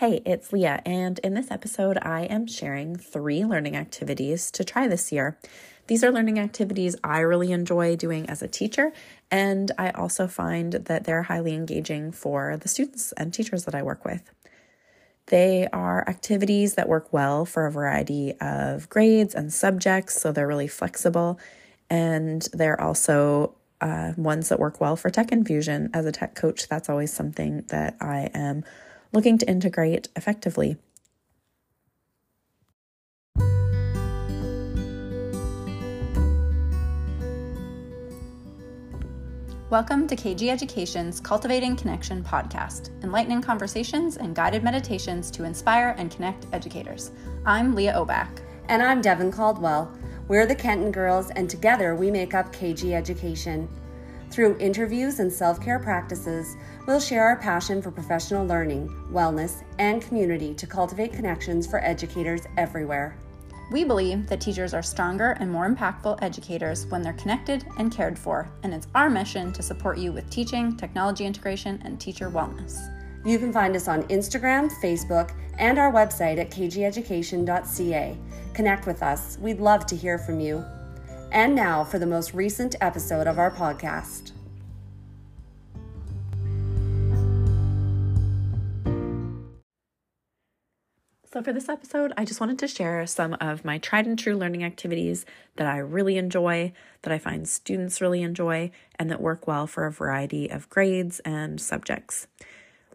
Hey, it's Leah, and in this episode, I am sharing three learning activities to try this year. These are learning activities I really enjoy doing as a teacher, and I also find that they're highly engaging for the students and teachers that I work with. They are activities that work well for a variety of grades and subjects, so they're really flexible, and they're also uh, ones that work well for tech infusion. As a tech coach, that's always something that I am looking to integrate effectively. Welcome to KG Education's Cultivating Connection podcast, enlightening conversations and guided meditations to inspire and connect educators. I'm Leah Obach. And I'm Devin Caldwell. We're the Kenton Girls, and together we make up KG Education. Through interviews and self care practices, we'll share our passion for professional learning, wellness, and community to cultivate connections for educators everywhere. We believe that teachers are stronger and more impactful educators when they're connected and cared for, and it's our mission to support you with teaching, technology integration, and teacher wellness. You can find us on Instagram, Facebook, and our website at kgeducation.ca. Connect with us. We'd love to hear from you. And now for the most recent episode of our podcast. So, for this episode, I just wanted to share some of my tried and true learning activities that I really enjoy, that I find students really enjoy, and that work well for a variety of grades and subjects.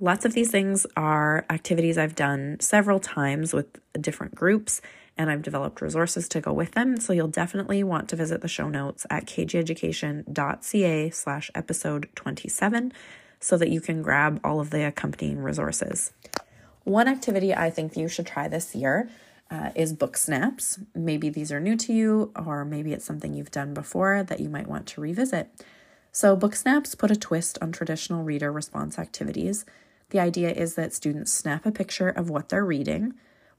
Lots of these things are activities I've done several times with different groups, and I've developed resources to go with them. So you'll definitely want to visit the show notes at kgeducation.ca slash episode 27 so that you can grab all of the accompanying resources. One activity I think you should try this year uh, is book snaps. Maybe these are new to you, or maybe it's something you've done before that you might want to revisit. So, book snaps put a twist on traditional reader response activities. The idea is that students snap a picture of what they're reading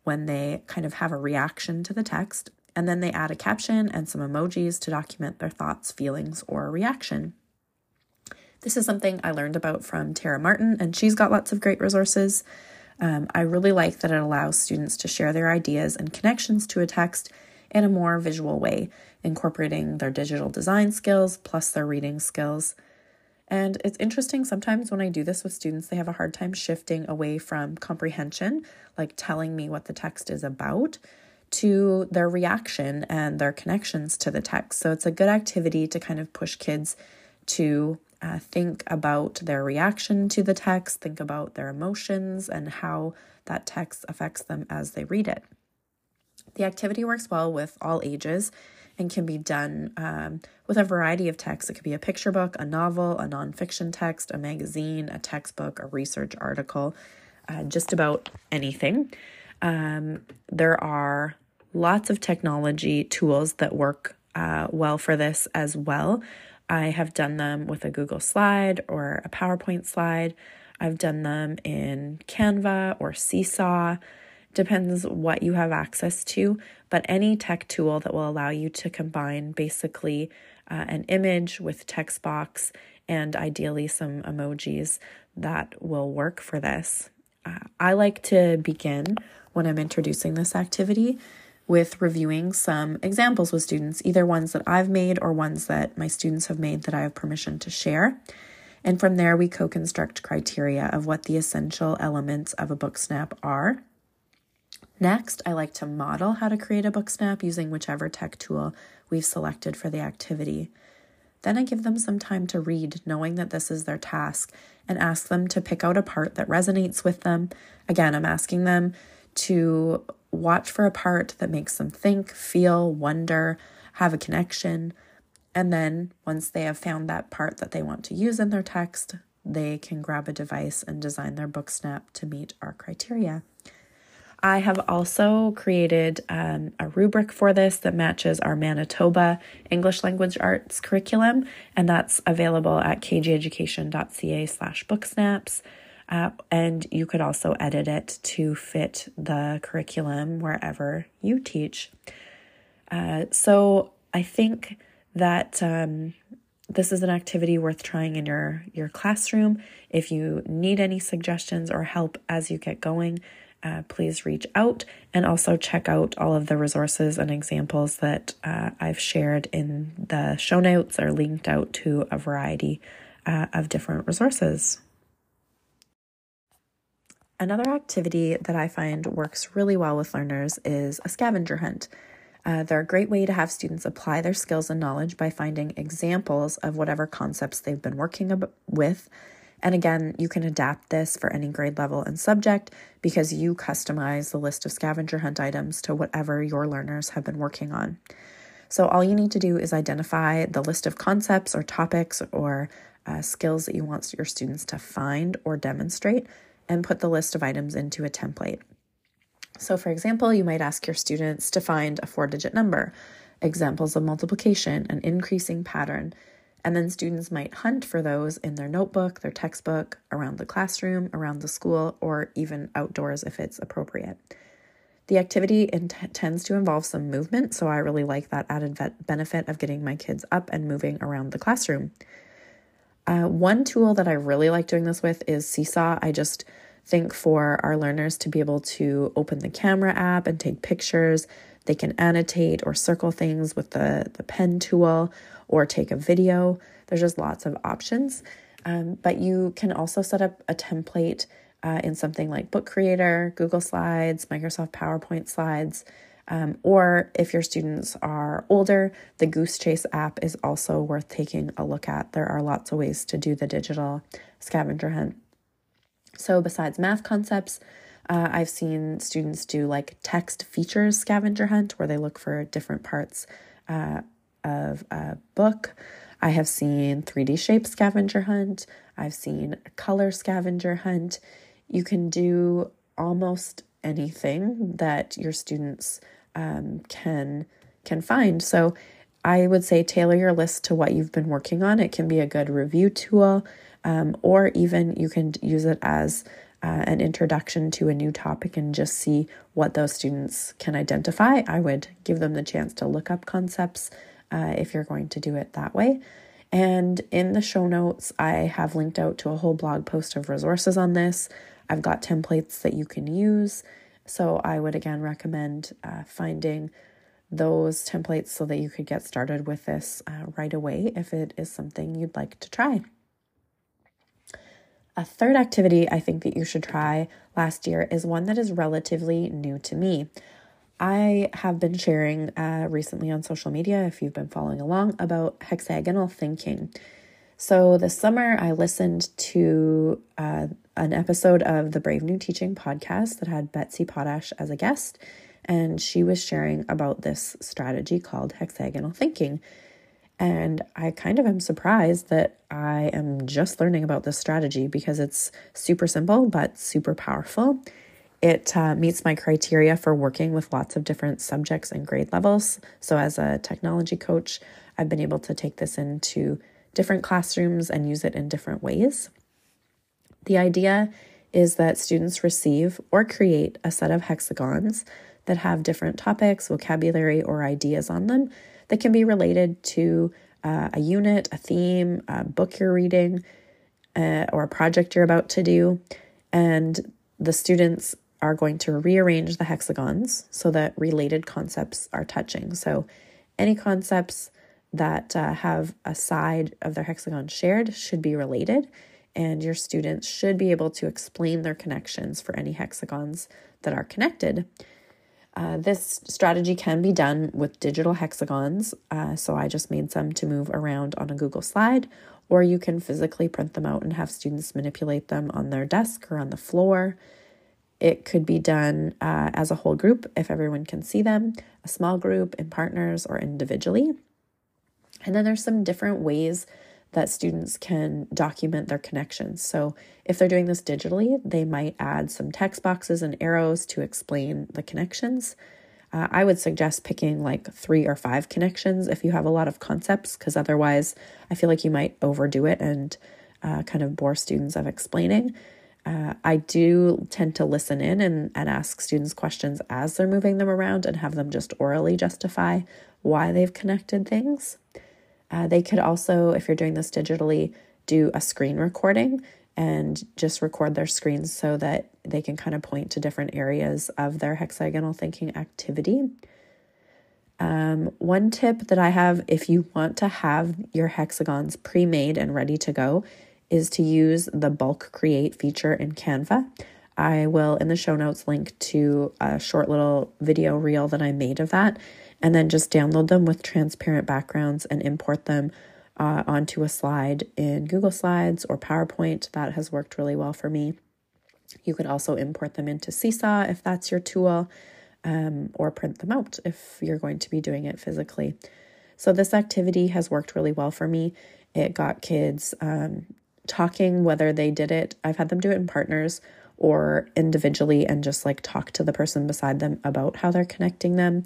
when they kind of have a reaction to the text, and then they add a caption and some emojis to document their thoughts, feelings, or reaction. This is something I learned about from Tara Martin, and she's got lots of great resources. Um, I really like that it allows students to share their ideas and connections to a text in a more visual way, incorporating their digital design skills plus their reading skills. And it's interesting sometimes when I do this with students, they have a hard time shifting away from comprehension, like telling me what the text is about, to their reaction and their connections to the text. So it's a good activity to kind of push kids to uh, think about their reaction to the text, think about their emotions, and how that text affects them as they read it. The activity works well with all ages and can be done um, with a variety of texts. It could be a picture book, a novel, a nonfiction text, a magazine, a textbook, a research article, uh, just about anything. Um, there are lots of technology tools that work uh, well for this as well. I have done them with a Google slide or a PowerPoint slide. I've done them in Canva or Seesaw depends what you have access to, but any tech tool that will allow you to combine basically uh, an image with text box and ideally some emojis that will work for this. Uh, I like to begin when I'm introducing this activity with reviewing some examples with students, either ones that I've made or ones that my students have made that I have permission to share. And from there, we co construct criteria of what the essential elements of a book snap are Next, I like to model how to create a book snap using whichever tech tool we've selected for the activity. Then I give them some time to read, knowing that this is their task, and ask them to pick out a part that resonates with them. Again, I'm asking them to watch for a part that makes them think, feel, wonder, have a connection. And then once they have found that part that they want to use in their text, they can grab a device and design their book snap to meet our criteria. I have also created um, a rubric for this that matches our Manitoba English Language Arts curriculum, and that's available at kgeducation.ca slash booksnaps. Uh, and you could also edit it to fit the curriculum wherever you teach. Uh, so I think that um, this is an activity worth trying in your your classroom. If you need any suggestions or help as you get going, uh, please reach out and also check out all of the resources and examples that uh, I've shared in the show notes are linked out to a variety uh, of different resources. Another activity that I find works really well with learners is a scavenger hunt. Uh, they're a great way to have students apply their skills and knowledge by finding examples of whatever concepts they've been working ab- with. And again, you can adapt this for any grade level and subject because you customize the list of scavenger hunt items to whatever your learners have been working on. So, all you need to do is identify the list of concepts or topics or uh, skills that you want your students to find or demonstrate and put the list of items into a template. So, for example, you might ask your students to find a four digit number, examples of multiplication, an increasing pattern, and then students might hunt for those in their notebook, their textbook, around the classroom, around the school, or even outdoors if it's appropriate. The activity int- tends to involve some movement, so I really like that added benefit of getting my kids up and moving around the classroom. Uh, one tool that I really like doing this with is Seesaw. I just think for our learners to be able to open the camera app and take pictures. They can annotate or circle things with the, the pen tool or take a video. There's just lots of options. Um, but you can also set up a template uh, in something like Book Creator, Google Slides, Microsoft PowerPoint slides. Um, or if your students are older, the Goose Chase app is also worth taking a look at. There are lots of ways to do the digital scavenger hunt. So, besides math concepts, uh, I've seen students do like text features scavenger hunt where they look for different parts uh, of a book. I have seen 3D shape scavenger hunt. I've seen color scavenger hunt. You can do almost anything that your students um, can can find. So I would say tailor your list to what you've been working on. It can be a good review tool um, or even you can use it as uh, an introduction to a new topic and just see what those students can identify. I would give them the chance to look up concepts uh, if you're going to do it that way. And in the show notes, I have linked out to a whole blog post of resources on this. I've got templates that you can use. So I would again recommend uh, finding those templates so that you could get started with this uh, right away if it is something you'd like to try. A third activity I think that you should try last year is one that is relatively new to me. I have been sharing uh, recently on social media, if you've been following along, about hexagonal thinking. So this summer, I listened to uh, an episode of the Brave New Teaching podcast that had Betsy Potash as a guest, and she was sharing about this strategy called hexagonal thinking. And I kind of am surprised that I am just learning about this strategy because it's super simple but super powerful. It uh, meets my criteria for working with lots of different subjects and grade levels. So, as a technology coach, I've been able to take this into different classrooms and use it in different ways. The idea is that students receive or create a set of hexagons that have different topics, vocabulary, or ideas on them that can be related to uh, a unit, a theme, a book you're reading, uh, or a project you're about to do. And the students are going to rearrange the hexagons so that related concepts are touching. So, any concepts that uh, have a side of their hexagon shared should be related, and your students should be able to explain their connections for any hexagons that are connected. Uh, this strategy can be done with digital hexagons. Uh, so I just made some to move around on a Google slide, or you can physically print them out and have students manipulate them on their desk or on the floor. It could be done uh, as a whole group if everyone can see them, a small group, in partners, or individually. And then there's some different ways that students can document their connections. So, if they're doing this digitally, they might add some text boxes and arrows to explain the connections. Uh, I would suggest picking like three or five connections if you have a lot of concepts, because otherwise, I feel like you might overdo it and uh, kind of bore students of explaining. Uh, I do tend to listen in and, and ask students questions as they're moving them around and have them just orally justify why they've connected things. Uh, they could also, if you're doing this digitally, do a screen recording and just record their screens so that they can kind of point to different areas of their hexagonal thinking activity. Um, one tip that I have if you want to have your hexagons pre made and ready to go is to use the bulk create feature in Canva. I will in the show notes link to a short little video reel that I made of that, and then just download them with transparent backgrounds and import them uh, onto a slide in Google Slides or PowerPoint. That has worked really well for me. You could also import them into Seesaw if that's your tool um, or print them out if you're going to be doing it physically. So, this activity has worked really well for me. It got kids um, talking whether they did it. I've had them do it in partners or individually and just like talk to the person beside them about how they're connecting them.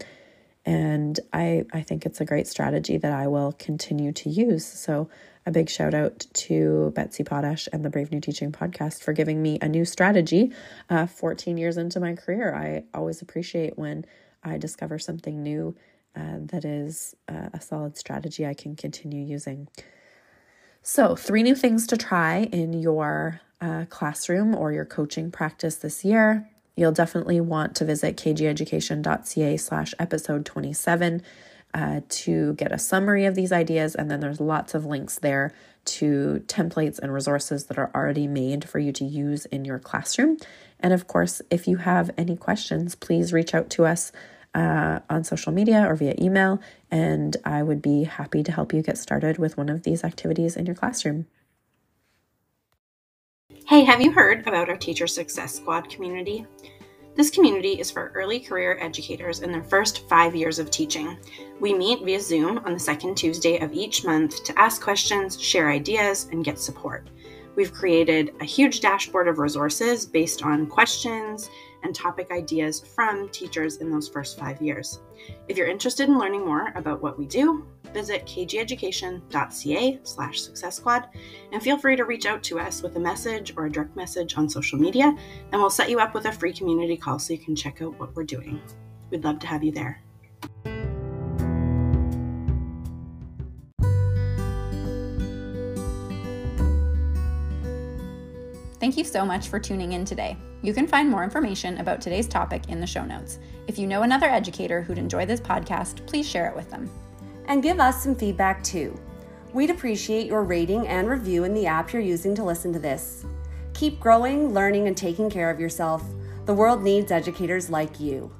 And I, I think it's a great strategy that I will continue to use. So, a big shout out to Betsy Potash and the Brave New Teaching podcast for giving me a new strategy uh, 14 years into my career. I always appreciate when I discover something new uh, that is uh, a solid strategy I can continue using. So, three new things to try in your uh, classroom or your coaching practice this year. You'll definitely want to visit kgeducation.ca slash episode 27 uh, to get a summary of these ideas. And then there's lots of links there to templates and resources that are already made for you to use in your classroom. And of course, if you have any questions, please reach out to us uh, on social media or via email, and I would be happy to help you get started with one of these activities in your classroom. Hey, have you heard about our Teacher Success Squad community? This community is for early career educators in their first five years of teaching. We meet via Zoom on the second Tuesday of each month to ask questions, share ideas, and get support. We've created a huge dashboard of resources based on questions and topic ideas from teachers in those first five years. If you're interested in learning more about what we do, visit kgeducation.ca slash success squad and feel free to reach out to us with a message or a direct message on social media and we'll set you up with a free community call so you can check out what we're doing. We'd love to have you there. Thank you so much for tuning in today. You can find more information about today's topic in the show notes. If you know another educator who'd enjoy this podcast, please share it with them. And give us some feedback too. We'd appreciate your rating and review in the app you're using to listen to this. Keep growing, learning, and taking care of yourself. The world needs educators like you.